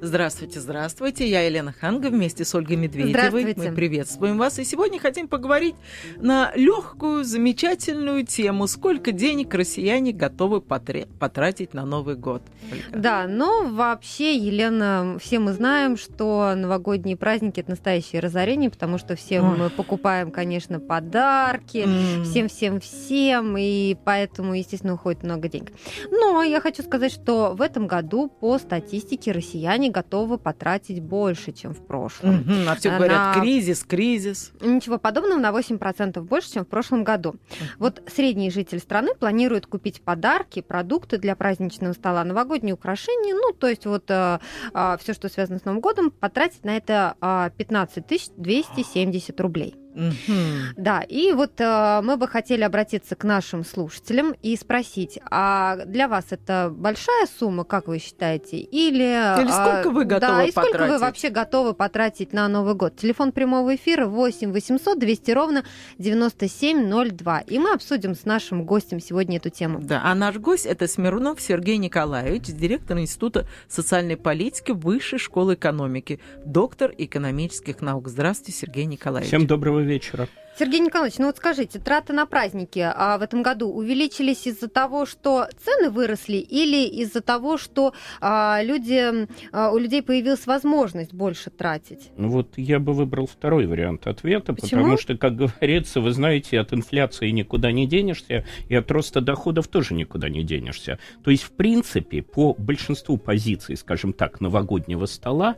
Здравствуйте, здравствуйте. Я Елена Ханга вместе с Ольгой Медведевой. Мы приветствуем вас. И сегодня хотим поговорить на легкую, замечательную тему. Сколько денег россияне готовы потратить на Новый год? Ольга. Да, но вообще, Елена, все мы знаем, что новогодние праздники – это настоящее разорение, потому что все Ой. мы покупаем, конечно, подарки, всем-всем-всем, и поэтому, естественно, уходит много денег. Но я хочу сказать, что в этом году по статистике россияне они готовы потратить больше, чем в прошлом. Угу, а все говорят, на... кризис, кризис. Ничего подобного, на 8% больше, чем в прошлом году. Вот средний житель страны планирует купить подарки, продукты для праздничного стола, новогодние украшения, ну, то есть вот э, э, все, что связано с Новым годом, потратить на это э, 15 270 рублей. Угу. Да, и вот э, мы бы хотели обратиться к нашим слушателям и спросить, а для вас это большая сумма, как вы считаете, или... Или сколько вы готовы да, и сколько потратить? вы вообще готовы потратить на Новый год? Телефон прямого эфира 8 800 200 ровно 9702. И мы обсудим с нашим гостем сегодня эту тему. Да, а наш гость это Смирнов Сергей Николаевич, директор Института социальной политики Высшей школы экономики, доктор экономических наук. Здравствуйте, Сергей Николаевич. Всем доброго вечера. Сергей Николаевич, ну вот скажите, траты на праздники а, в этом году увеличились из-за того, что цены выросли, или из-за того, что а, люди, а, у людей появилась возможность больше тратить? Ну вот я бы выбрал второй вариант ответа, Почему? потому что, как говорится, вы знаете, от инфляции никуда не денешься, и от роста доходов тоже никуда не денешься. То есть, в принципе, по большинству позиций, скажем так, новогоднего стола,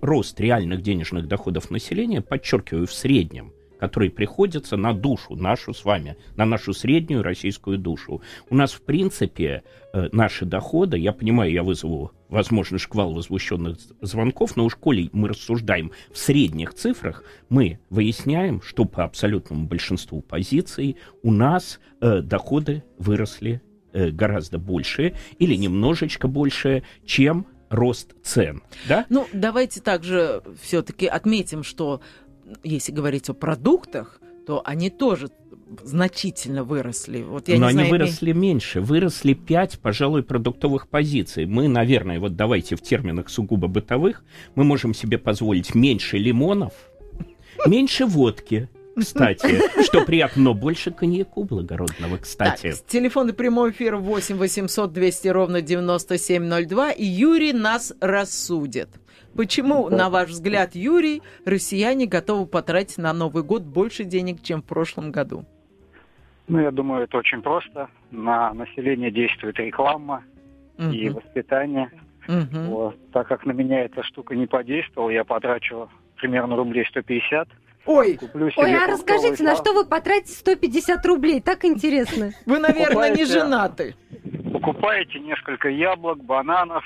рост реальных денежных доходов населения, подчеркиваю, в среднем, который приходится на душу нашу с вами, на нашу среднюю российскую душу. У нас, в принципе, э, наши доходы, я понимаю, я вызову, возможно, шквал возмущенных звонков, но у коли мы рассуждаем в средних цифрах, мы выясняем, что по абсолютному большинству позиций у нас э, доходы выросли э, гораздо больше или немножечко больше, чем рост цен. Да? Ну, давайте также все-таки отметим, что если говорить о продуктах, то они тоже значительно выросли. Вот я Но не они знаю, выросли ми... меньше. Выросли пять, пожалуй, продуктовых позиций. Мы, наверное, вот давайте в терминах сугубо бытовых, мы можем себе позволить меньше лимонов, меньше водки, кстати, что приятно, но больше коньяку благородного, кстати. Так, телефоны прямого эфира 8 800 200 ровно 9702, и Юрий нас рассудит. Почему, на ваш взгляд, Юрий, россияне готовы потратить на Новый год больше денег, чем в прошлом году? Ну, я думаю, это очень просто. На население действует реклама угу. и воспитание. Угу. Вот. Так как на меня эта штука не подействовала, я потрачу примерно рублей 150. Ой, Ой, а расскажите, на что вы потратите 150 рублей? Так интересно. Вы, наверное, не женаты. Покупаете несколько яблок, бананов,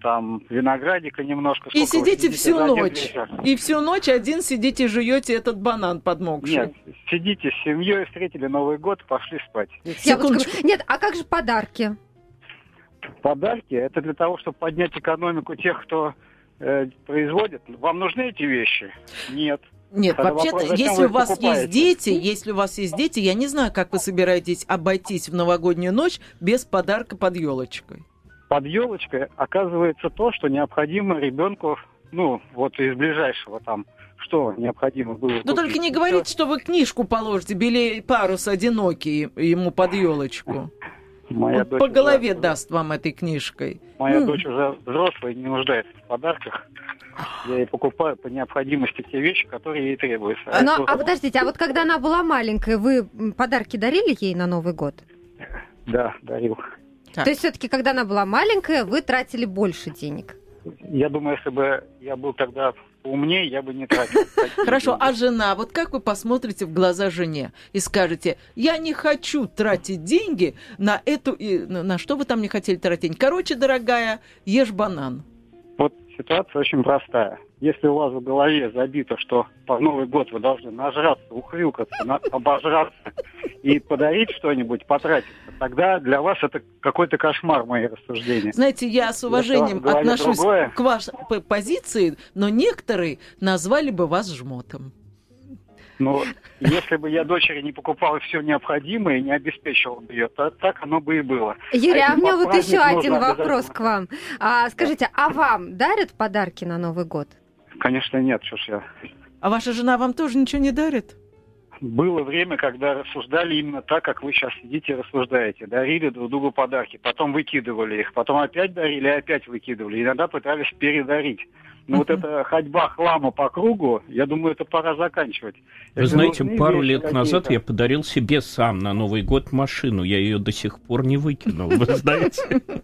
там виноградика немножко. И сидите всю ночь. И всю ночь один сидите жуете этот банан подмокший. Нет, сидите с семьей, встретили Новый год, пошли спать. Секундочку. Нет, а как же подарки? Подарки это для того, чтобы поднять экономику тех, кто э, производит. Вам нужны эти вещи? Нет. Нет, вообще-то, если у вас покупаете? есть дети, если у вас есть дети, я не знаю, как вы собираетесь обойтись в новогоднюю ночь без подарка под елочкой под елочкой оказывается то, что необходимо ребенку, ну, вот из ближайшего там, что необходимо было. Ну, только не говорите, что вы книжку положите, бели парус одинокий ему под елочку. Моя Он по голове уже, даст вам этой книжкой. Моя mm. дочь уже взрослая, не нуждается в подарках. Я ей покупаю по необходимости те вещи, которые ей требуются. А, Но, а подождите, а вот когда она была маленькая, вы подарки дарили ей на Новый год? Да, дарил. Так. То есть все-таки, когда она была маленькая, вы тратили больше денег? Я думаю, если бы я был тогда умнее, я бы не тратил. Хорошо, а жена, вот как вы посмотрите в глаза жене и скажете, я не хочу тратить деньги на эту... На что вы там не хотели тратить? Короче, дорогая, ешь банан. Вот ситуация очень простая. Если у вас в голове забито, что по Новый год вы должны нажраться, ухрюкаться, на, обожраться и подарить что-нибудь, потратиться, тогда для вас это какой-то кошмар, мои рассуждения. Знаете, я с уважением отношусь другое. к вашей позиции, но некоторые назвали бы вас жмотом. Ну, если бы я дочери не покупал все необходимое и не обеспечивал бы ее, то так оно бы и было. Юрий, а, а у меня вот еще один вопрос к вам. А, скажите, а вам дарят подарки на Новый год? Конечно, нет, что ж я. А ваша жена вам тоже ничего не дарит? было время, когда рассуждали именно так, как вы сейчас сидите и рассуждаете. Дарили друг другу подарки, потом выкидывали их, потом опять дарили опять выкидывали. Иногда пытались передарить. Но uh-huh. вот эта ходьба хлама по кругу, я думаю, это пора заканчивать. Вы Если знаете, пару лет назад я подарил себе сам на Новый год машину. Я ее до сих пор не выкинул, вы знаете.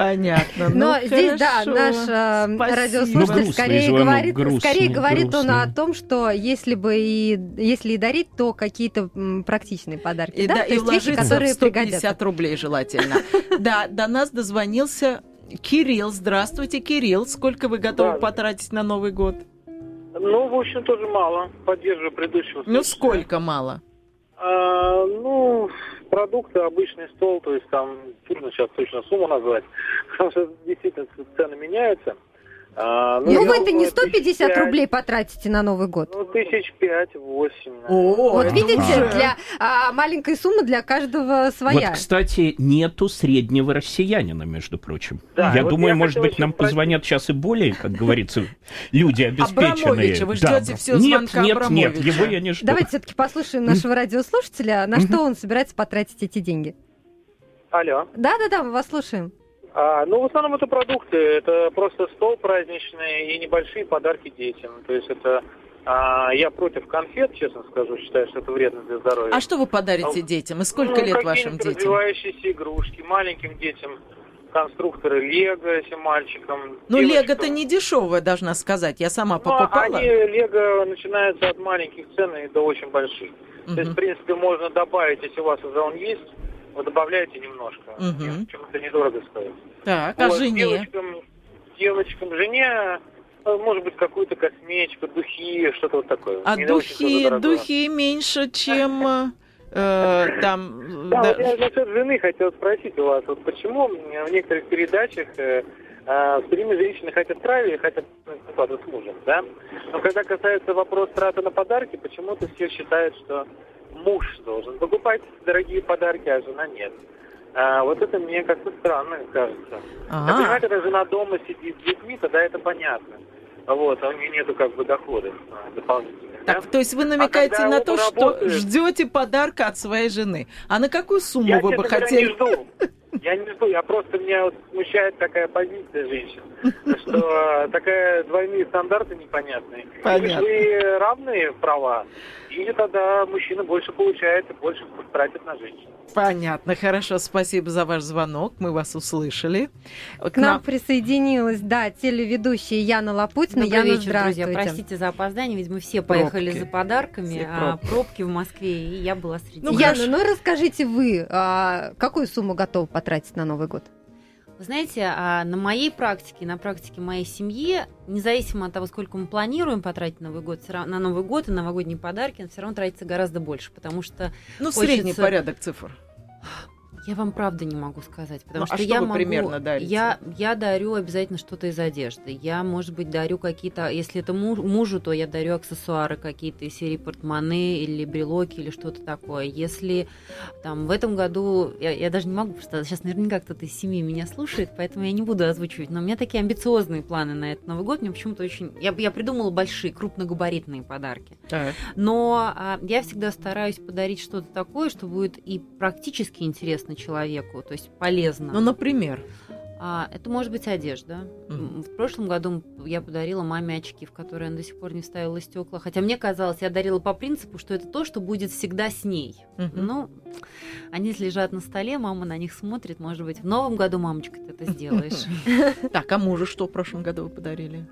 Понятно. Но ну, здесь, да, наш э, радиослушатель ну, скорее звонок, говорит, грустный, скорее говорит грустный. он о том, что если бы и если и дарить, то какие-то практичные подарки. И, да, да, то и есть вещи, которые 150 пригодятся. рублей желательно. Да, до нас дозвонился Кирилл. Здравствуйте, Кирилл. Сколько вы готовы потратить на Новый год? Ну, в общем, тоже мало. Поддерживаю предыдущего. Ну, сколько мало? А, ну, продукты, обычный стол, то есть там трудно сейчас точно сумму назвать, потому что действительно цены меняются. А, ну, ну вы-то не 150 5, рублей потратите на Новый год. Ну, тысяч пять-восемь. Вот видите, для а, маленькой суммы для каждого своя. Вот, кстати, нету среднего россиянина, между прочим. Да, я вот думаю, я может быть, нам спросить. позвонят сейчас и более, как говорится, люди обеспеченные. вы ждете да. все Нет, нет, нет, его я не жду. Давайте все-таки послушаем нашего радиослушателя, на что он собирается потратить эти деньги. Алло. Да-да-да, мы вас слушаем. А, ну, в основном это продукты, это просто стол праздничный и небольшие подарки детям. То есть это а, я против конфет, честно скажу, считаю, что это вредно для здоровья. А что вы подарите детям? И сколько ну, лет вашим детям? развивающиеся игрушки, маленьким детям конструкторы Лего этим мальчикам. Ну, Лего-то не дешевая, должна сказать. Я сама ну, покупала. они, Лего начинаются от маленьких цен и до очень больших. Угу. То есть, в принципе, можно добавить, если у вас уже он есть, вы добавляете немножко. Угу. Чем-то недорого стоит. Так, а вот, жене? Девочкам, девочкам, жене э, может быть, какую-то косметику, духи, что-то вот такое. А духи, духи меньше, чем э, там... Да, да. Вот я насчет жены хотел спросить у вас, вот почему в некоторых передачах э, э, все время женщины хотят правее, хотят ну, с мужем, да? Но когда касается вопроса траты на подарки, почему-то все считают, что муж должен покупать дорогие подарки, а жена нет. А, вот это мне как-то странно кажется. А-а-а. Например, когда жена дома сидит с детьми, тогда это понятно. Вот, а у нее нету как бы дохода а, дополнительных. Так, да? то есть вы намекаете а на то, работает... что ждете подарка от своей жены. А на какую сумму я, вы бы хотели? Не жду. Я не жду, я просто меня вот смущает такая позиция женщин, что такая двойные стандарты непонятные. Понятно. Или равные права, или тогда мужчина больше получает и больше тратит на женщин. Понятно, хорошо, спасибо за ваш звонок, мы вас услышали. К, К нам... нам присоединилась, да, телеведущая Яна Лапутина. Добрый Яна, вечер, здравствуйте. друзья, простите за опоздание, видимо, все поехали пробки. за подарками, все а пробки в Москве, и я была среди ну, Яна, ну расскажите вы, а, какую сумму готовы потратить на Новый год? Вы знаете, а, на моей практике, на практике моей семьи, независимо от того, сколько мы планируем потратить Новый год, на Новый год и новогодние подарки, все равно тратится гораздо больше, потому что... Ну, хочется... средний порядок цифр. Я вам правда не могу сказать, потому ну, что, а что я могу, примерно дарите? Я, я дарю обязательно что-то из одежды. Я, может быть, дарю какие-то, если это муж, мужу, то я дарю аксессуары какие-то из серии портмоне или брелоки или что-то такое. Если там в этом году, я, я даже не могу, просто сейчас наверняка кто-то из семьи меня слушает, поэтому я не буду озвучивать, но у меня такие амбициозные планы на этот Новый год, мне почему-то очень... Я, я придумала большие, крупногабаритные подарки. Так. Но а, я всегда стараюсь подарить что-то такое, что будет и практически интересно человеку, то есть полезно. Ну, например? А, это может быть одежда. Mm. В прошлом году я подарила маме очки, в которые она до сих пор не вставила стекла. Хотя мне казалось, я дарила по принципу, что это то, что будет всегда с ней. Mm-hmm. Ну, они лежат на столе, мама на них смотрит. Может быть, в новом году, мамочка, ты это сделаешь. Так, а мужу что в прошлом году вы подарили?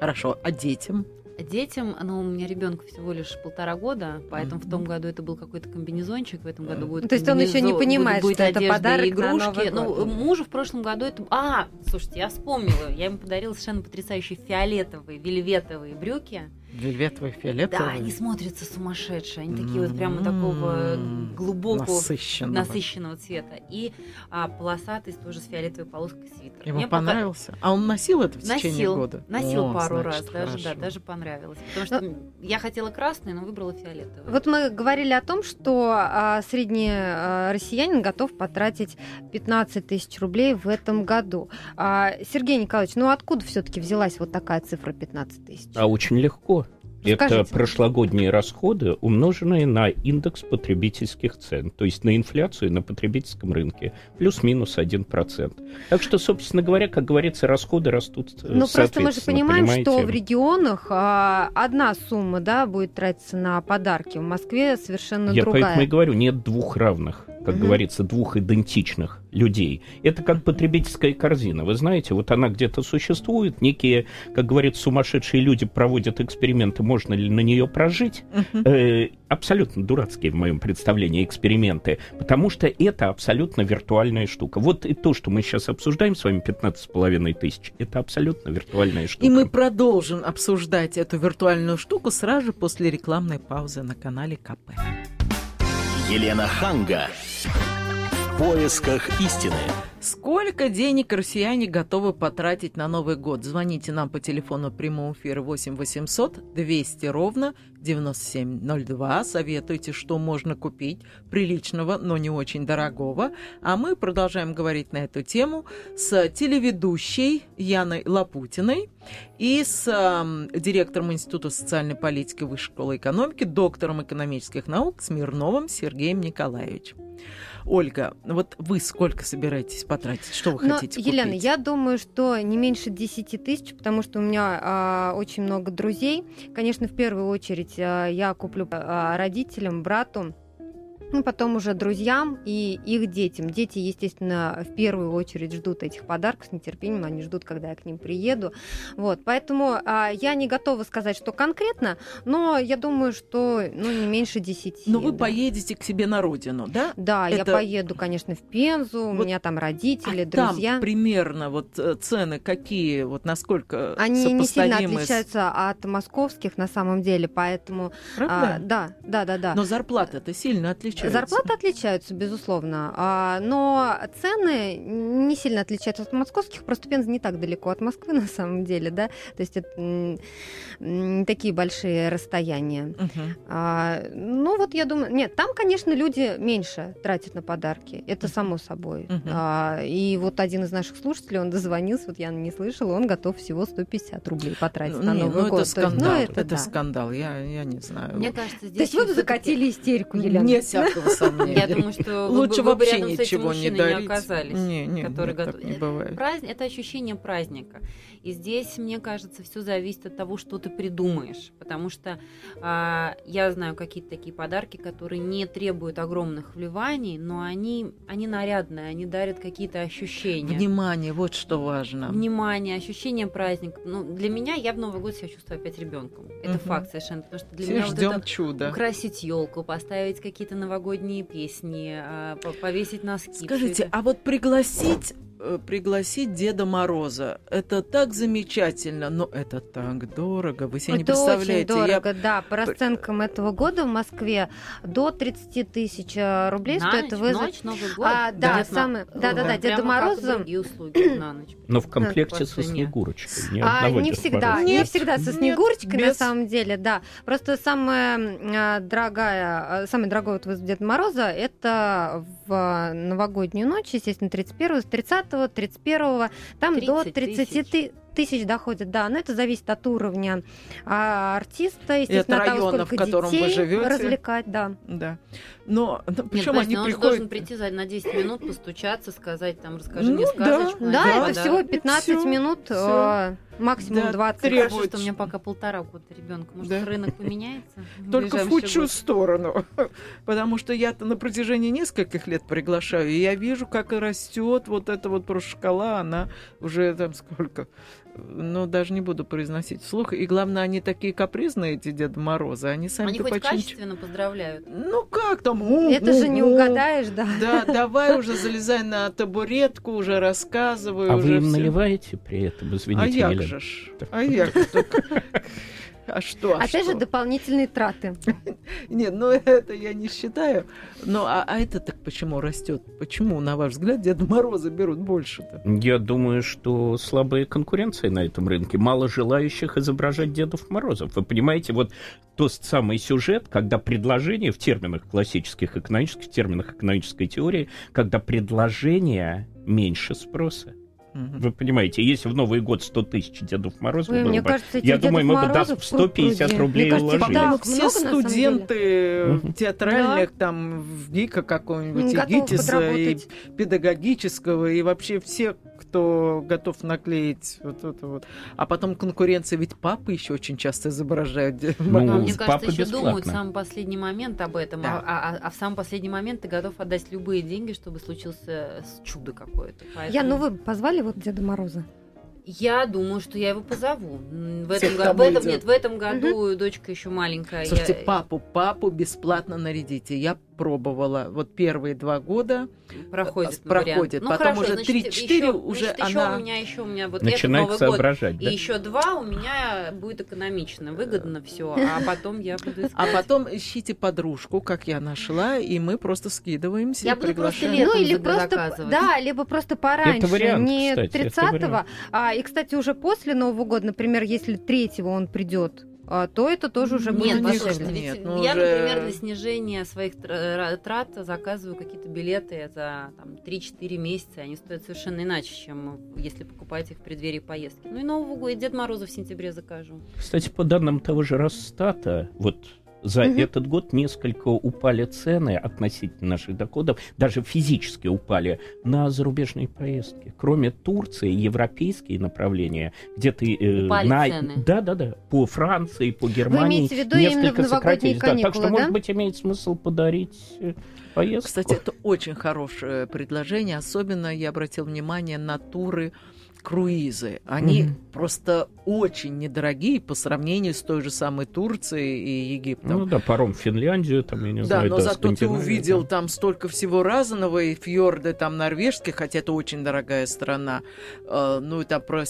Хорошо, а детям? Детям, ну, у меня ребенку всего лишь полтора года, поэтому mm-hmm. в том году это был какой-то комбинезончик, в этом году будет. То есть он еще не понимает, будет, будет что это подарок игрушки. На ну, мужу в прошлом году это. А, слушайте, я вспомнила, я ему подарила совершенно потрясающие фиолетовые, вельветовые брюки Вельветовые, фиолетовые. Да, они смотрятся сумасшедшие. Они такие вот прямо такого глубокого, насыщенного, насыщенного цвета. И а, полосатый тоже с фиолетовой полоской свитер. Ему Мне понравился? Пока... А он носил это в течение носил, года? Носил О, пару значит, раз, даже, да, даже понравилось. Потому что но... Ну, я хотела красный, но выбрала фиолетовый. Вот мы говорили о том, что а, средний а, россиянин готов потратить 15 тысяч рублей в этом году. А, Сергей Николаевич, ну откуда все-таки взялась вот такая цифра 15 тысяч? А очень легко. Это прошлогодние расходы, умноженные на индекс потребительских цен, то есть на инфляцию на потребительском рынке, плюс-минус 1%. Так что, собственно говоря, как говорится, расходы растут э, Ну, просто мы же понимаем, понимаете? что в регионах а, одна сумма да, будет тратиться на подарки, в Москве совершенно Я другая. Я поэтому и говорю, нет двух равных как угу. говорится, двух идентичных людей. Это как потребительская корзина. Вы знаете, вот она где-то существует, некие, как говорят, сумасшедшие люди проводят эксперименты, можно ли на нее прожить. Угу. Э, абсолютно дурацкие в моем представлении эксперименты, потому что это абсолютно виртуальная штука. Вот и то, что мы сейчас обсуждаем с вами 15,5 тысяч, это абсолютно виртуальная штука. И мы продолжим обсуждать эту виртуальную штуку сразу же после рекламной паузы на канале КП. Елена Ханга. В поисках истины. Сколько денег россияне готовы потратить на Новый год? Звоните нам по телефону прямого эфира 8 800 200 ровно 9702. Советуйте, что можно купить приличного, но не очень дорогого. А мы продолжаем говорить на эту тему с телеведущей Яной Лапутиной и с э, директором Института социальной политики Высшей школы экономики, доктором экономических наук Смирновым Сергеем Николаевичем. Ольга, вот вы сколько собираетесь потратить? Что вы Но, хотите купить? Елена, я думаю, что не меньше 10 тысяч, потому что у меня а, очень много друзей. Конечно, в первую очередь а, я куплю а, родителям, брату ну, потом уже друзьям и их детям. Дети, естественно, в первую очередь ждут этих подарков с нетерпением, они ждут, когда я к ним приеду. Вот, поэтому а, я не готова сказать, что конкретно, но я думаю, что ну, не меньше 10. Но вы да. поедете к себе на родину, да? Да, Это... я поеду, конечно, в Пензу, вот... у меня там родители, а друзья. Там примерно вот э, цены какие, вот насколько Они не сильно отличаются от московских на самом деле, поэтому... Правда? А, да, да, да, да. Но зарплата-то сильно отличается отличаются? Зарплаты отличаются, безусловно. А, но цены не сильно отличаются от московских. Просто Пенза не так далеко от Москвы, на самом деле, да. То есть это не такие большие расстояния. Угу. Ну, вот я думаю... Нет, там, конечно, люди меньше тратят на подарки. Это само собой. Угу. И вот один из наших слушателей, он дозвонился, вот я не слышала, он готов всего 150 рублей потратить ну, на не, Новый ну, год. Это скандал. есть, ну, это это да. скандал. Я, я не знаю. Мне кажется, здесь... То есть вы закатили истерику, Елена? Не всякого сомнения. Я думаю, что лучше вы, вообще ничего не дарить. не оказались. Не, не, которые нет, готов... не бывает. Праздник, это ощущение праздника. И здесь, мне кажется, все зависит от того, что ты придумаешь. Потому что а, я знаю какие-то такие подарки, которые не требуют огромных вливаний, но они, они нарядные, они дарят какие-то ощущения. Внимание, вот что важно. Внимание, ощущение праздника. Ну, для меня я в Новый год себя чувствую опять ребенком. Это угу. факт совершенно. Потому что для Все меня ждем вот это чуда. украсить елку, поставить какие-то новогодние песни, а, повесить носки. Скажите, а вот пригласить пригласить Деда Мороза. Это так замечательно, но это так дорого. Вы себе это не представляете. Очень дорого, Я... да. По расценкам этого года в Москве до 30 тысяч э, рублей на стоит ночь, вызвать. Ночь, Новый год. А, да, да, самый, да, да, да, Деда Мороза. услуги на ночь. Но в комплекте со Снегурочкой. Ни а, не всегда, нет, не всегда со Снегурочкой нет, на самом деле, да. Просто самая а, дорогая, самый дорогой вот вызов Деда Мороза это в новогоднюю ночь, естественно, 31 30 31 там 30 до 30 тысяч тысяч доходит, да, но это зависит от уровня а, артиста, естественно, от того, сколько в котором детей вы живете. развлекать, да. Да. Но, но Нет, причем они он приходят... должен прийти за, на 10 минут, постучаться, сказать, там, расскажи ну, мне сказочку. Да, да, это всего 15 всё, минут, всё. максимум да, 20. Требует... Хорошо, что у меня пока полтора года ребенка. Может, да. рынок поменяется? Только в худшую год. сторону. Потому что я-то на протяжении нескольких лет приглашаю, и я вижу, как растет вот эта вот просто шкала, она уже там сколько ну, даже не буду произносить вслух. И главное, они такие капризные, эти Деда Морозы. Они сами Они хоть качественно поздравляют. Ну, как там? Это же не угадаешь, да? Да, давай уже залезай на табуретку, уже рассказывай. А уже вы им наливаете при этом, извините, А як же ж? А як же? А что? А Опять что? же, дополнительные траты. Нет, ну это я не считаю. Ну, а, а это так почему растет? Почему, на ваш взгляд, Деда Мороза берут больше-то? Я думаю, что слабая конкуренция на этом рынке. Мало желающих изображать Дедов Морозов. Вы понимаете, вот тот самый сюжет, когда предложение в терминах классических экономических, в терминах экономической теории, когда предложение меньше спроса. Вы понимаете, если в Новый год 100 тысяч Дедов Морозов Ой, было мне бы, кажется, я думаю, мы бы даст 150 рублей кажется, уложили. да, все много, студенты Мгм. театральных, там, в ГИКа какого-нибудь, и ГИТИСа, и педагогического, и вообще все, кто готов наклеить вот это вот. А потом конкуренция, ведь папы еще очень часто изображают Ну, мне папа кажется, еще бесплатно. думают в самый последний момент об этом, Да. а, а- а в самый последний момент ты готов отдать любые деньги, чтобы случился чудо какое-то. Я, ну Поэтому вы позвали вот Деда Мороза? я думаю, что я его позову. В Всех, этом, го- в этом идет. нет, в этом году дочка еще маленькая. Слушайте, я- папу, папу бесплатно нарядите. Я пробовала вот первые два года. проходит, э, проходит. вариант. Ну, Потом хорошо, уже три-четыре еще- уже значит, еще она у меня еще у меня вот Начинает этот Новый год соображать, и да? еще два у меня будет экономично, выгодно все, а потом я буду искать. А потом ищите подружку, как я нашла, и мы просто скидываемся Я и буду просто летом ну или просто, заказывать. да, либо просто пораньше, вариант, не кстати, это 30-го. вариант. А, и, кстати, уже после Нового года, например, если 3 он придет, а, то это тоже уже Нет, будет Нет, послушайте, ведь нет, ну я, уже- например, для снижения своих тра- трат заказываю какие-то билеты за там, 3-4 месяца, они стоят совершенно иначе, чем если покупаете их в преддверии поездки. Ну и Нового года, и Дед Мороза в сентябре закажу. Кстати, по данным того же Росстата, вот за Мгм. этот год несколько упали цены относительно наших доходов, даже физически упали на зарубежные поездки. Кроме Турции, европейские направления, где ты... э, Упали на... цены? Да, да, да. По Франции, по Германии. имеете в виду именно в несколько новогодние сократились. Да, так каникулы, что, да? может быть, имеет смысл подарить э, поездку. Кстати, это очень хорошее предложение. Особенно я обратил внимание на туры круизы. Они Мгм. просто очень недорогие по сравнению с той же самой Турцией и Египтом. Ну да, паром в Финляндию, там, я не да, знаю, но да, зато ты увидел там столько всего разного, и фьорды там норвежские, хотя это очень дорогая страна. Э, Ну, это про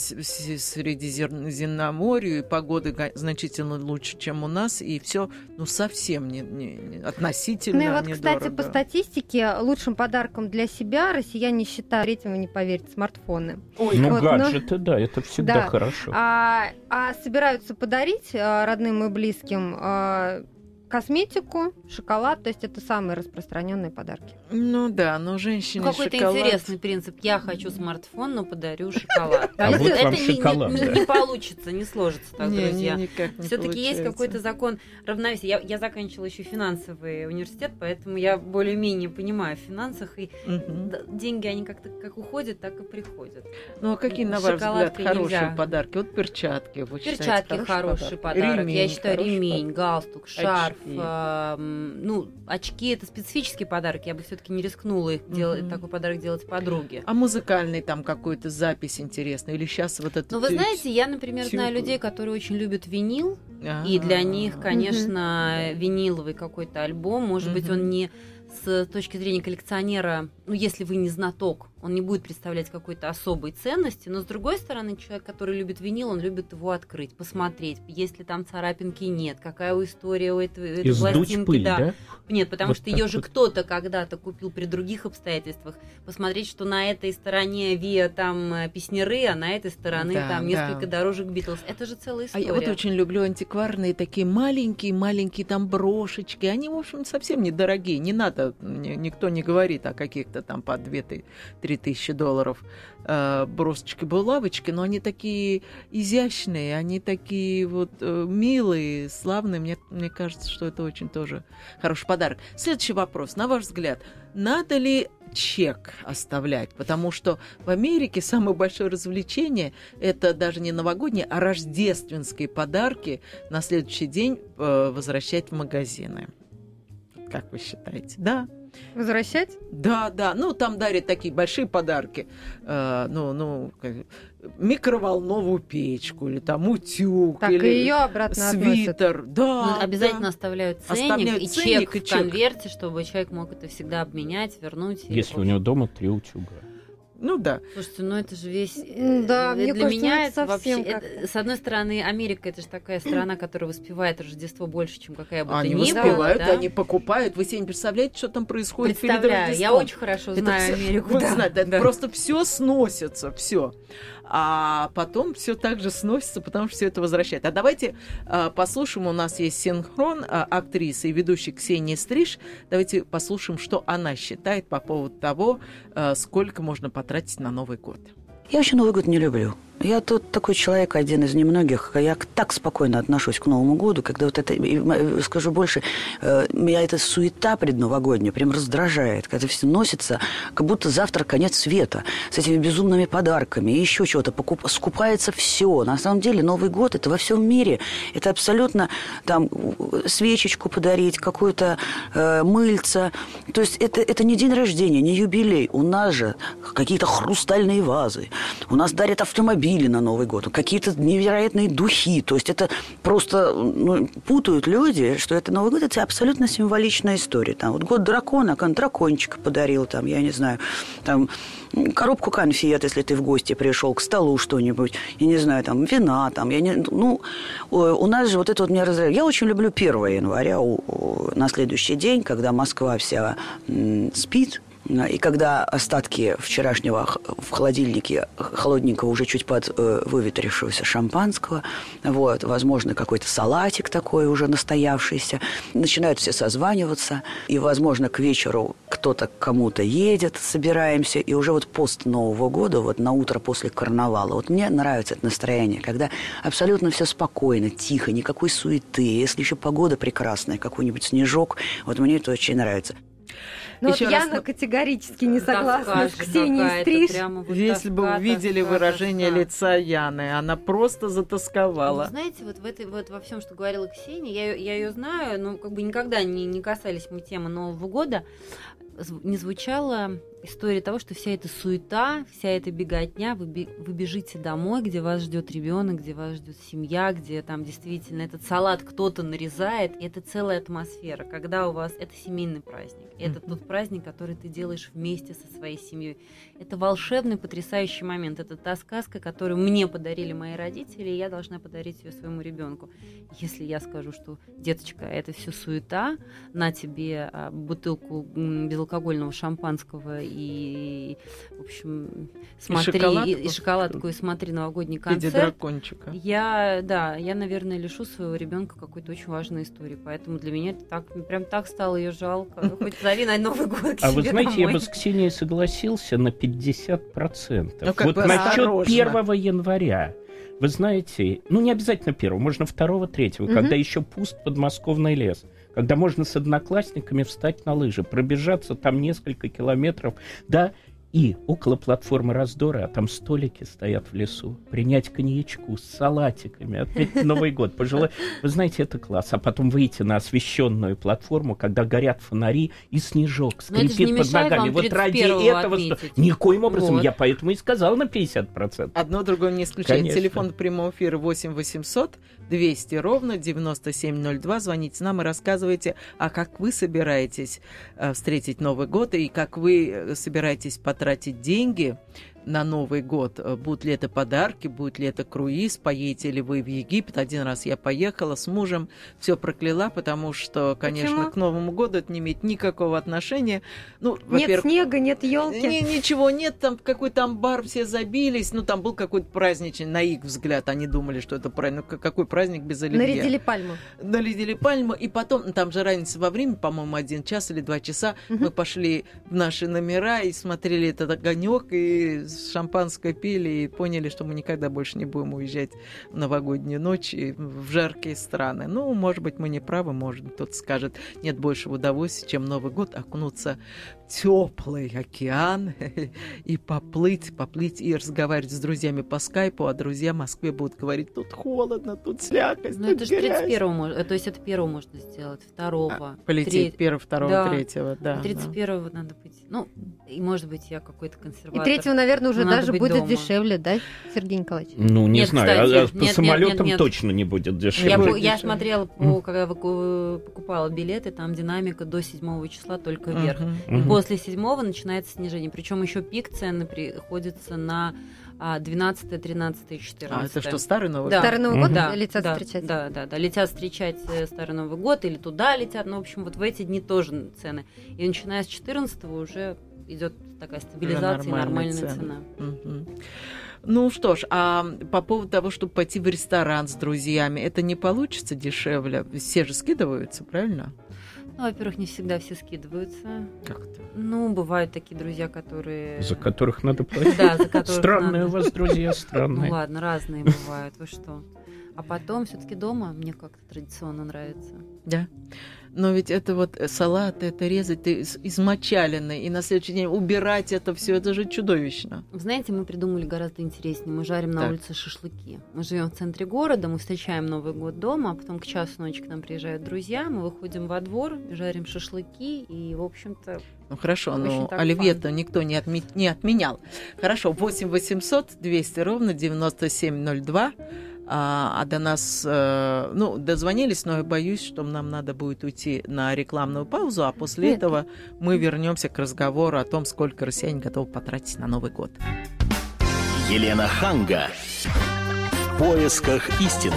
Средиземноморье, и погода га- значительно лучше, чем у нас, и все, ну, совсем не, не- не- относительно Ну и вот, кстати, недорого. по статистике, лучшим подарком для себя россияне считают, третьего не поверите, смартфоны. Ой, Ну, Вот, ну, гаджеты, да, это всегда да. хорошо. А, а собираются подарить а, родным и близким а, косметику, шоколад, то есть это самые распространенные подарки. Ну да, но женщины Ну, какой-то шоколад- интересный принцип. Я хочу смартфон, но подарю шоколад. А вот это вам не- шоколад, не, да. не получится, не сложится так, друзья. Все-таки есть какой-то закон равновесия. Я, я заканчивала еще финансовый университет, поэтому я более-менее понимаю в финансах. И деньги, они как-то как уходят, так и приходят. Ну а какие, на ваш взгляд, хорошие нельзя. подарки? Вот перчатки. Вы считаете, Перчатки хороший хороший подарок? подарок. Ремень я считаю, ремень, галстук, шарф. Очки. эм, ну, очки это специфический подарок. Я бы все-таки не рискнула их делать, Мгм. такой подарок делать подруге. А музыкальный там какой-то запись интересная? Или сейчас вот это... Ну, вы знаете, я, например, знаю тюб. людей, которые очень любят винил, А, и для них, конечно, виниловый какой-то альбом, может быть, Мгм. он не с точки зрения коллекционера, ну, если вы не знаток, он не будет представлять какой-то особой ценности, но с другой стороны, человек, который любит винил, он любит его открыть, посмотреть, есть ли там царапинки, нет, какая у история у этой, этой пластинки, пыль, да. да? Нет, потому Вот что ее же вот. кто-то когда-то купил при других обстоятельствах. Посмотреть, что на этой стороне Виа там э, песнеры, а на этой стороны Да, там несколько да. дорожек Битлз. Это же целая А история. я вот очень люблю антикварные такие маленькие, маленькие там брошечки. Они, в общем, совсем недорогие. Не надо, ни- никто не говорит о каких-то там по 2-3 тысячи долларов э, брошечки, булавочки, но они такие изящные, они такие вот э, милые, славные. Мне, мне кажется, что это очень тоже хороший подарок. Следующий вопрос. На ваш взгляд, надо ли чек оставлять? Потому что в Америке самое большое развлечение это даже не новогодние, а рождественские подарки на следующий день э, возвращать в магазины. Как вы считаете? Да? Возвращать? Да, да. Ну, там дарят такие большие подарки. Э, ну, ну, как- микроволновую печку, или там утюг, Так, или и ее обратно относят. свитер. Да, Ну, обязательно да. оставляют ценник Оставляют и ценник чек и в чек. конверте, чтобы человек мог это всегда обменять, вернуть. Если в у него дома три утюга. Ну да. Слушайте, ну это же весь... Да, э, мне для кажется, меня ну, это вообще... совсем это- с одной стороны, Америка это же такая страна, которая воспевает Рождество больше, чем какая бы то Они ни была. воспевают, да? они покупают. Вы себе не представляете, что там происходит перед я очень хорошо Это знаю всё- Америку. вы да, это да. просто все сносится, все. А потом все так же сносится, потому что все это возвращает. А давайте а, послушаем, у нас есть синхрон а, актрисы и ведущей Ксении Стриж. Давайте послушаем, что она считает по поводу того, а, сколько можно потратить на Новый год. Я вообще Новый год не люблю. Я тут такой человек, один из немногих. Я так спокойно отношусь к Новому году, когда вот это, м, скажу больше, э, меня эта суета предновогодняя прям раздражает, когда все носится, как будто завтра конец света, с этими безумными подарками и еще чего-то. Покуп- скупается все. На самом деле Новый год это во всем мире. Это абсолютно там э, свечечку подарить, какую-то э, мыльца. То есть это, это не день рождения, не юбилей. У нас же какие-то хрустальные вазы. У нас дарят автомобили на Новый год. Какие-то невероятные духи. То есть это просто ну, путают люди, что это Новый год, это абсолютно символичная история. Там вот год дракона, кон- дракончика подарил, там, я не знаю, там коробку конфет, если ты в гости пришел, к столу что-нибудь, я не знаю, там, вина, там, я не, ну, у нас же вот это вот меня разрывает. Я очень люблю 1 января, на следующий день, когда Москва вся спит, и когда остатки вчерашнего в холодильнике холодненького, уже чуть под э, выветрившегося шампанского, вот, возможно, какой-то салатик такой уже настоявшийся, начинают все созваниваться, и, возможно, к вечеру кто-то к кому-то едет, собираемся, и уже вот пост Нового года, вот на утро после карнавала, вот мне нравится это настроение, когда абсолютно все спокойно, тихо, никакой суеты, если еще погода прекрасная, какой-нибудь снежок, вот мне это очень нравится. Ну вот Ещё раз, Яна ну, категорически не согласна с Ксенией Стриж. вот Если бы увидели тоска, выражение тоска. лица Яны, она просто Ну, затасковала. знаете, вот в этой вот во всем, что говорила Ксения, я, я ее знаю, но как бы никогда не, не касались мы темы Нового года, не звучала история того, что вся эта суета, вся эта беготня, вы, вы бежите домой, где вас ждет ребенок, где вас ждет семья, где там действительно этот салат кто-то нарезает, и это целая атмосфера, когда у вас это семейный праздник, это тот праздник, который ты делаешь вместе со своей семьей. Это волшебный, потрясающий момент. Это та сказка, которую мне подарили мои родители, и я должна подарить ее своему ребенку. Если я скажу, что деточка, это все суета, на тебе а, бутылку безалкогольного шампанского и, в общем, смотри шоколадку. и, и шоколадку и смотри новогодний концерт. дракончика. Я, да, я, наверное, лишу своего ребенка какой-то очень важной истории, поэтому для меня это так, прям так стало ее жалко. Ну, Хоть зови на Новый год к А вы знаете, я домой. бы с Ксенией согласился на 50%. Ну, вот бы насчет осторожно. 1 января. Вы знаете, ну не обязательно первого, можно второго, третьего, Мгм. когда еще пуст подмосковный лес, когда можно с одноклассниками встать на лыжи, пробежаться там несколько километров, да, и около платформы раздора, а там столики стоят в лесу, принять коньячку с салатиками, отметить Новый год, пожелать. Вы знаете, это класс. А потом выйти на освещенную платформу, когда горят фонари и снежок скрипит под ногами. Вот ради 31-го этого... отметить. Никоим образом. Вот. Я поэтому и сказал на 50%. Одно другое не исключает. Конечно. Телефон прямого эфира 8 800 200 ровно 9702. Звоните нам и рассказывайте, а как вы собираетесь э, встретить Новый год и как вы э, собираетесь потратить деньги на Новый год. Э, Будут ли это подарки, будет ли это круиз, поедете ли вы в Египет. Один раз я поехала с мужем, все прокляла, потому что, конечно, Почему? к Новому году это не имеет никакого отношения. Ну, Нет снега, нет елки. ни- ничего нет, там какой-то амбар, все забились. Ну, там был какой-то праздничный, на их взгляд. Они думали, что это праздник. Ну, какой праздник без оливье? Нарядили пальму. Нарядили пальму. И потом, там же разница во времени, по-моему, один час или два часа. Мы пошли в наши номера и смотрели этот огонек, и шампанское пили, и поняли, что мы никогда больше не будем уезжать в новогоднюю ночь и в жаркие страны. Ну, может быть, мы не правы, может кто-то скажет, нет большего удовольствия, чем Новый год окунуться в теплый океан и поплыть, поплыть и разговаривать с друзьями по скайпу, а друзья в Москве будут говорить, тут холодно, тут слякоть, Ну, тут это же грязь». 31 можно, то есть это первого можно сделать, второго. А, Полететь треть- первого, второго, Да. третьего, да. А 31-го надо быть. Ну, и может быть, я какой-то И консерватор. третьего, наверное, наверное, уже даже будет дома. дешевле, да, Сергей Николаевич? Ну, не нет, знаю, кстати, а, а по нет, самолетам нет, нет, точно не будет дешевле. Я, я смотрела, по, когда покупала билеты, там динамика до 7 числа только вверх. Uh-huh. И после 7 начинается снижение. Причем еще пик цены приходится на 12, 13 и 14. А это что, Старый Новый год? Да. Старый Новый год да, летят да, встречать? Да, да, да, летят встречать э, Старый Новый год или туда летят, ну, в общем, вот в эти дни тоже цены. И начиная с 14 уже идет такая стабилизация, нормальная, нормальная цена. Угу. Ну что ж, а по поводу того, чтобы пойти в ресторан с друзьями, это не получится дешевле? Все же скидываются, правильно? Ну, во-первых, не всегда все скидываются. Как это? Ну, бывают такие друзья, которые... За которых надо платить? Да, за которых Странные у вас друзья, странные. Ну ладно, разные бывают, вы что. А потом все-таки дома мне как-то традиционно нравится. Да. Но ведь это вот э, салат, это резать ты измочаленный, и на следующий день убирать это все, это же чудовищно. Знаете, мы придумали гораздо интереснее. Мы жарим так. на улице шашлыки. Мы живем в центре города, мы встречаем Новый год дома, а потом к часу ночи к нам приезжают друзья, мы выходим во двор, жарим шашлыки, и, в общем-то, ну хорошо, но оливье-то никто не, отме- не отменял. Хорошо, 8 800 200 ровно 9702 а, а до нас, э, ну, дозвонились, но я боюсь, что нам надо будет уйти на рекламную паузу, а после Нет. этого мы вернемся к разговору о том, сколько россияне готовы потратить на Новый год. Елена Ханга. В поисках истины.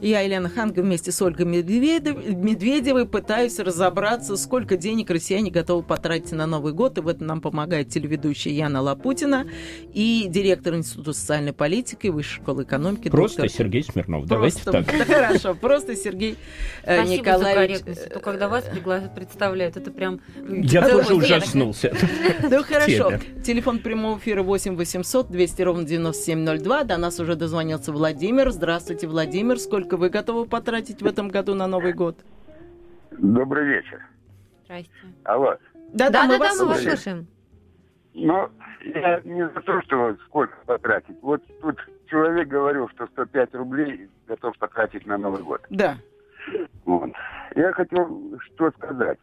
Я, Елена Ханга, вместе с Ольгой Медведевой пытаюсь разобраться, сколько денег россияне готовы потратить на Новый год. И в этом нам помогает телеведущая Яна Лапутина и директор Института социальной политики Высшей школы экономики. Просто доктор... Сергей Смирнов. Давайте так. Да, хорошо, просто Сергей э, Спасибо Николаевич. За корректность. То, когда вас представляют, это прям... Я тоже ужаснулся. Ну хорошо. Телефон прямого эфира 8 800 200 ровно 9702. До нас уже дозвонился Владимир. Здравствуйте, Владимир. Сколько сколько вы готовы потратить в этом году на Новый год? Добрый вечер. Здрасте. Алло. Да-да, мы, вас, мы вас слушаем. Ну, я не за то, что сколько потратить. Вот тут человек говорил, что 105 рублей готов потратить на Новый год. Да. Вот. Я хотел что сказать.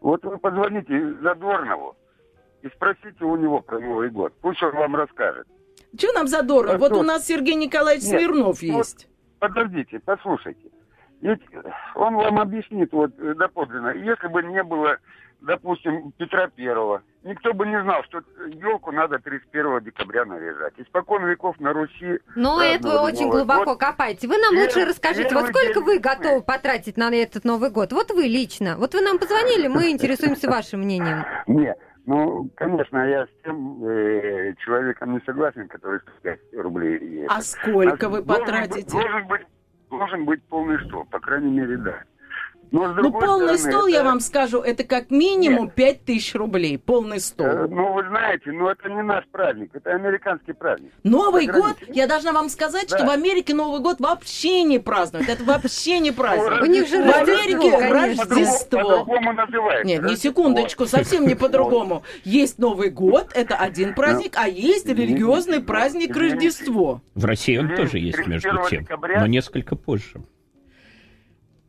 Вот вы позвоните Задорнову и спросите у него про Новый год. Пусть он вам расскажет. Что нам Задорнов? А вот что? у нас Сергей Николаевич Нет, Смирнов есть подождите, послушайте. Ведь он вам объяснит вот э, доподлинно, если бы не было, допустим, Петра Первого, никто бы не знал, что елку надо 31 декабря наряжать. Испокон веков на Руси... Ну, это вы очень глубоко год. копаете. Вы нам лучше расскажите, вот сколько вы готовы потратить на этот Новый год? Вот вы лично. Вот вы нам позвонили, мы интересуемся вашим мнением. Нет, ну, конечно, я с тем э, человеком не согласен, который 105 рублей. А сколько вы потратите? Должен быть, должен быть полный стол, по крайней мере, да. Но, ну, полный стороны, стол, это... я вам скажу, это как минимум Нет. 5 тысяч рублей. Полный стол. Э, ну, вы знаете, ну это не наш праздник, это американский праздник. Новый год, я должна вам сказать, да. что в Америке Новый год вообще не празднуют. Это вообще не праздник. У них же в Америке Рождество. По-другому называется. Нет, не секундочку, совсем не по-другому. Есть Новый год, это один праздник, а есть религиозный праздник Рождество. В России он тоже есть, между тем, но несколько позже.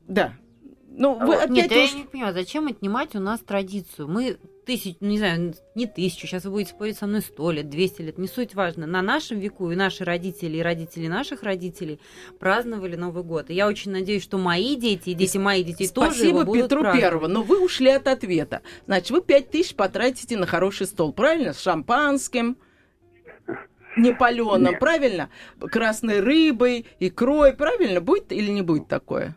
Да. Ну, вы опять Нет, уж... я не понимаю, зачем отнимать у нас традицию? Мы тысяч, ну, не знаю, не тысячу, сейчас вы будете спорить со мной сто лет, двести лет, не суть важно. На нашем веку и наши родители, и родители наших родителей праздновали Новый год. И я очень надеюсь, что мои дети и дети моих детей Спасибо тоже его будут Петру праздновать. Первого, но вы ушли от ответа. Значит, вы пять тысяч потратите на хороший стол, правильно? С шампанским, не паленым, правильно? Красной рыбой, икрой, правильно? Будет или не будет такое?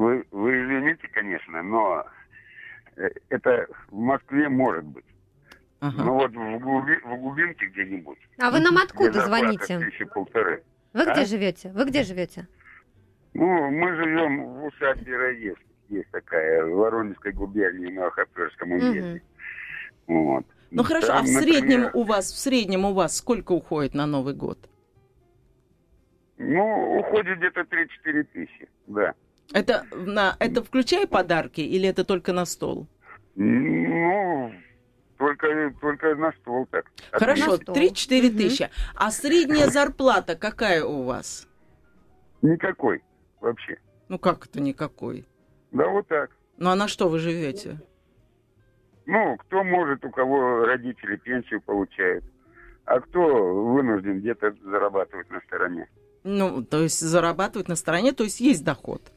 Вы, вы извините, конечно, но э, это в Москве может быть. Ага. Ну вот в, глуби, в глубинке где-нибудь. А вы нам откуда звоните? Тысячи полторы. Вы а? где живете? Вы где живете? Ну, мы живем в усадьбе Раевских. Есть такая в Воронежской губернии на Хапперском уезде. Угу. Вот. Ну хорошо, Там, а в среднем например... у вас, в среднем у вас сколько уходит на Новый год? Ну, уходит где-то 3-4 тысячи, да. Это, на, это включая подарки или это только на стол? Ну, только, только на стол так. Хорошо, 3-4 угу. тысячи. А средняя зарплата какая у вас? Никакой вообще. Ну как это никакой? Да вот так. Ну а на что вы живете? Ну, кто может, у кого родители пенсию получают. А кто вынужден где-то зарабатывать на стороне? Ну, то есть зарабатывать на стороне, то есть есть доход.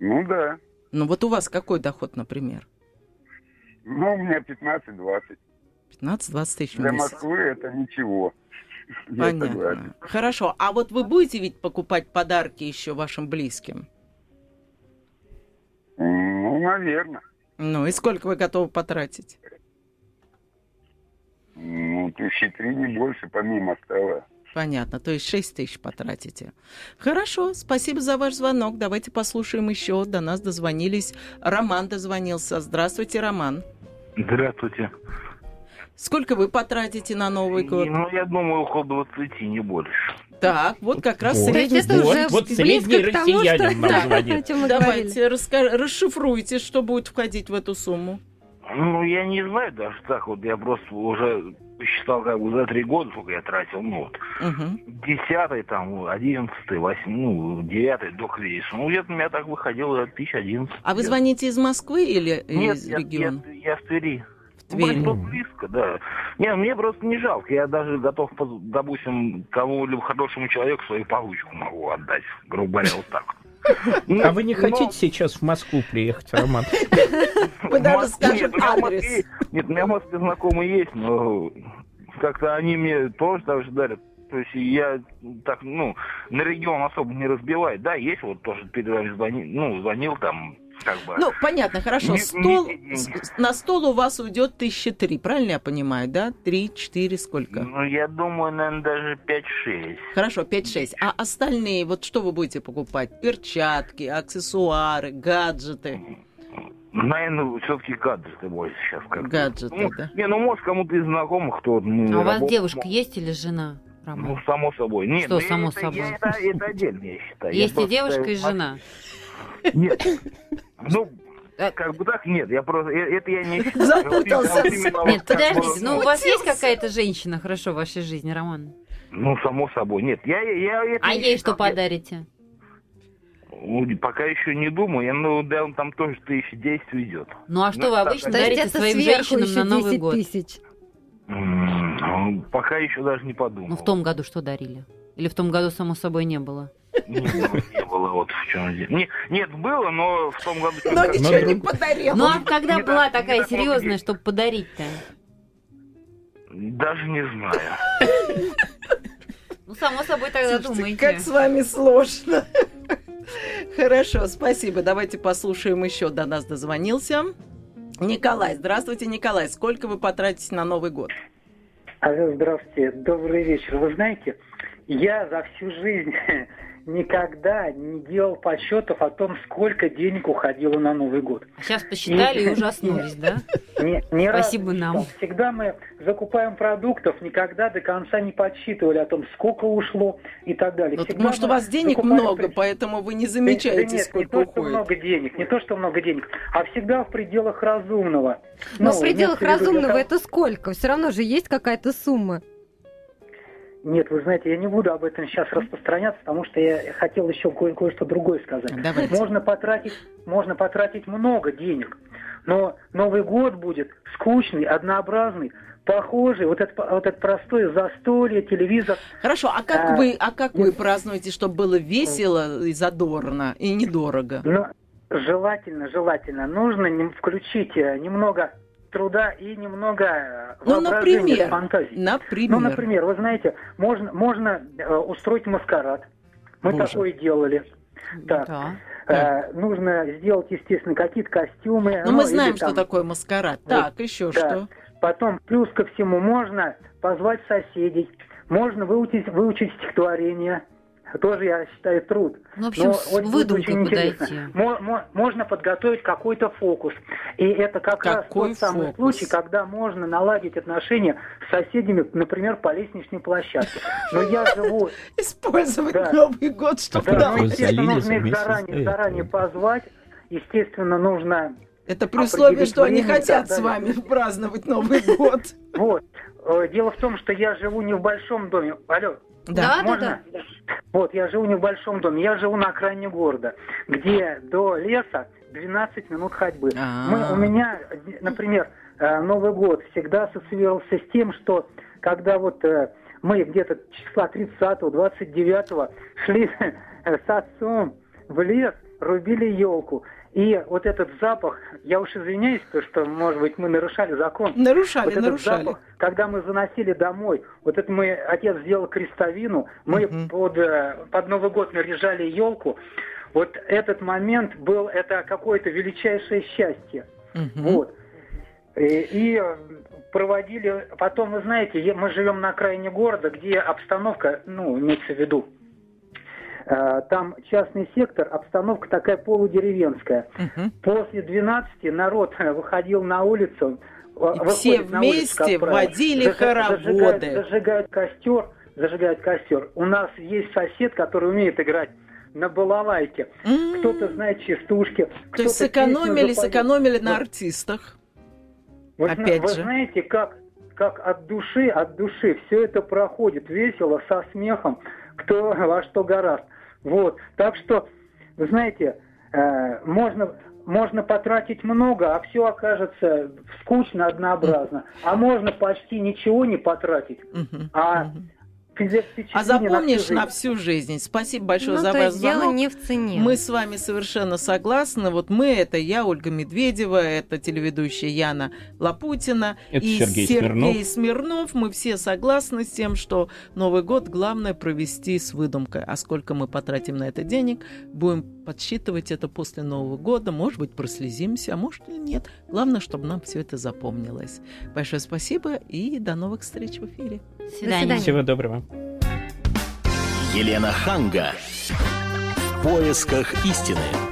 Ну да. Ну вот у вас какой доход, например? Ну, у меня 15-20. 15-20 тысяч в Для месяц. Москвы это ничего. Понятно. Хорошо. А вот вы будете ведь покупать подарки еще вашим близким? Ну, наверное. Ну и сколько вы готовы потратить? Ну, тысячи три, не больше, помимо стола. Понятно, то есть 6 тысяч потратите. Хорошо, спасибо за ваш звонок. Давайте послушаем еще. До нас дозвонились. Роман дозвонился. Здравствуйте, Роман. Здравствуйте. Сколько вы потратите на Новый год? Ну, я думаю, около 20, не больше. Так, вот как раз Вот, средний. это вот, уже вот средний к тому, россиянин что- нам Да. Давайте раска- расшифруйте, что будет входить в эту сумму. Ну, я не знаю даже так вот. Я просто уже посчитал как бы за три года, сколько я тратил. Ну, вот. Десятый, там, одиннадцатый, восьмой, ну, девятый до кризиса. Ну, где-то у меня так выходило тысяч одиннадцать. А вы звоните из Москвы или Нет, из я, региона? я, я в Твери. В Твери. Ну, близко, да. Не, мне просто не жалко. Я даже готов, допустим, кому-либо хорошему человеку свою получку могу отдать. Грубо говоря, вот так. Ну, А вы не хотите сейчас в Москву приехать, Роман? Мы даже скажем нет, у меня в адрес. Москве- Нет, у меня в Москве знакомые есть, но как-то они мне тоже так же дарят. То есть я так, ну, на регион особо не разбиваю. Да, есть вот тоже перед вами звонил, ну, звонил там, как бы. Ну, понятно, хорошо. Не- Стол, не на стол у вас уйдет тысячи три, правильно я понимаю, да? Три, четыре, сколько? Ну, я думаю, наверное, даже 5-6. Хорошо, 5-6. А остальные, вот что вы будете покупать? Перчатки, аксессуары, гаджеты. Наверное, все-таки гаджеты больше сейчас как Гаджеты, ну, да. Не, ну, может, кому-то из знакомых, кто... Ну, А у вас работает, девушка ну, есть или жена, Ну, Роман? само собой. Нет, Что ну, само это, собой? я- это, это отдельно, я считаю. Я Есть и просто девушка, и жена. Нет. Ну, Э, как бы так, нет, я просто, э, это я не. Запутался Нет, подождите, ну у вас есть какая-то женщина хорошо в вашей жизни, Роман? Ну, само собой, нет. Я, я, А ей что подарите? Ну, Пока еще не думаю, я, ну, да, он там тоже тысячи десять уйдет. Ну а что Ну, вы так, обычно дарите это своим женщинам на Новый 10 год? тысяч. Ну, Пока еще даже не подумал. Ну в том году что дарили? Или в том году, само собой, не было? Не, не было вот в чем дело. Не- Нет, было, но в том году... Но ничего не подарил. Ну а когда была такая серьезная, чтобы подарить-то? Даже не знаю. Ну, само собой, тогда Слушайте, думаете. как с вами сложно. Хорошо, спасибо. Давайте послушаем еще. До нас дозвонился. Николай, здравствуйте, Николай. Сколько вы потратите на Новый год? Алло, здравствуйте, добрый вечер. Вы знаете, я за всю жизнь никогда не делал подсчетов о том, сколько денег уходило на Новый год. Сейчас посчитали и ужаснулись, да? Ни, ни разу Спасибо не нам. Всегда мы закупаем продуктов, никогда до конца не подсчитывали о том, сколько ушло и так далее. Ну, Всегда может, у вас денег много, при- поэтому вы не Да- замечаете, да нет, сколько не то, что уходит. много денег, не то, что много денег, а всегда в пределах разумного. Но Ну, в пределах разумного это сколько? Все равно же есть какая-то сумма. Нет, вы знаете, я не буду об этом сейчас распространяться, потому что я хотел еще кое- кое-что другое сказать. Давайте. Можно потратить, можно потратить много денег, но Новый год будет скучный, однообразный, похожий, вот это, вот это простое застолье, телевизор. Хорошо, а как А, вы, а как вы празднуете, чтобы было весело и задорно, и недорого? Но желательно, желательно, нужно включить э, немного труда и немного э, Ну, воображения, например, фантазии. например. Ну, например, вы знаете, можно, можно э, устроить маскарад. Мы Боже. такое делали. Так. Да. Э, нужно сделать, естественно, какие-то костюмы. Ну, мы или знаем, что там- такое маскарад. Вот, Так, еще да. что? Потом, плюс ко всему, можно позвать соседей, можно выучить, выучить стихотворение. Тоже, я считаю, труд. Ну, в общем, Но вот очень интересно. Мо- мо- можно подготовить какой-то фокус. И это как раз Какой тот самый фокус? случай, когда можно наладить отношения с соседями, например, по лестничной площадке. Но я живу Использовать. Новый год, чтобы да, нам- естественно, нужно их заранее, позвать. Естественно, нужно... Это при условии, что они хотят так с вами праздновать Новый год. Вот. Э, Дело в том, что я живу не в большом доме. Алло, Да, да, можно? Вот, я живу не в большом доме, я живу на окраине города, где до леса 12 минут ходьбы. А. Мы, у меня, например, э, Новый год всегда ассоциировался с тем, что когда вот э, мы где-то числа 30-го, 29-го шли с отцом в лес, рубили елку. И вот этот запах, я уж извиняюсь, то, что, может быть, мы нарушали закон. Нарушали, вот этот нарушали. Запах, когда мы заносили домой, вот это мы, отец сделал крестовину, мы угу. под, э, под Новый год наряжали елку. Вот этот момент был, это какое-то величайшее счастье. Угу. Вот. И, и проводили, потом, вы знаете, мы живем на окраине города, где обстановка, ну, имеется в виду, Э, там частный сектор, обстановка такая полудеревенская. Угу. После 12 народ выходил на улицу. И все вместе улицу, водили заж, хороводы. Зажигают, зажигают костер, зажигают костер. У нас есть сосед, который умеет играть на балалайке. Mm-hmm. Кто-то знает частушки. То есть сэкономили, сэкономили на артистах. Вы, Опять вы же. знаете, как, как от души, от души все это проходит весело, со смехом, кто во что гораст. Вот. Так что, вы знаете, э, можно, можно потратить много, а все окажется скучно, однообразно. А можно почти ничего не потратить, а а запомнишь на всю жизнь. Спасибо большое ну, за ваш звонок. дело не в цене. Мы с вами совершенно согласны. Вот мы, это я, Ольга Медведева, это телеведущая Яна Лапутина это и Сергей, Сергей Смирнов. Смирнов. Мы все согласны с тем, что Новый год главное провести с выдумкой. А сколько мы потратим на это денег, будем подсчитывать это после Нового года. Может быть, прослезимся, а может и нет. Главное, чтобы нам все это запомнилось. Большое спасибо и до новых встреч в эфире. До свидания. Всего доброго. Елена Ханга. В поисках истины.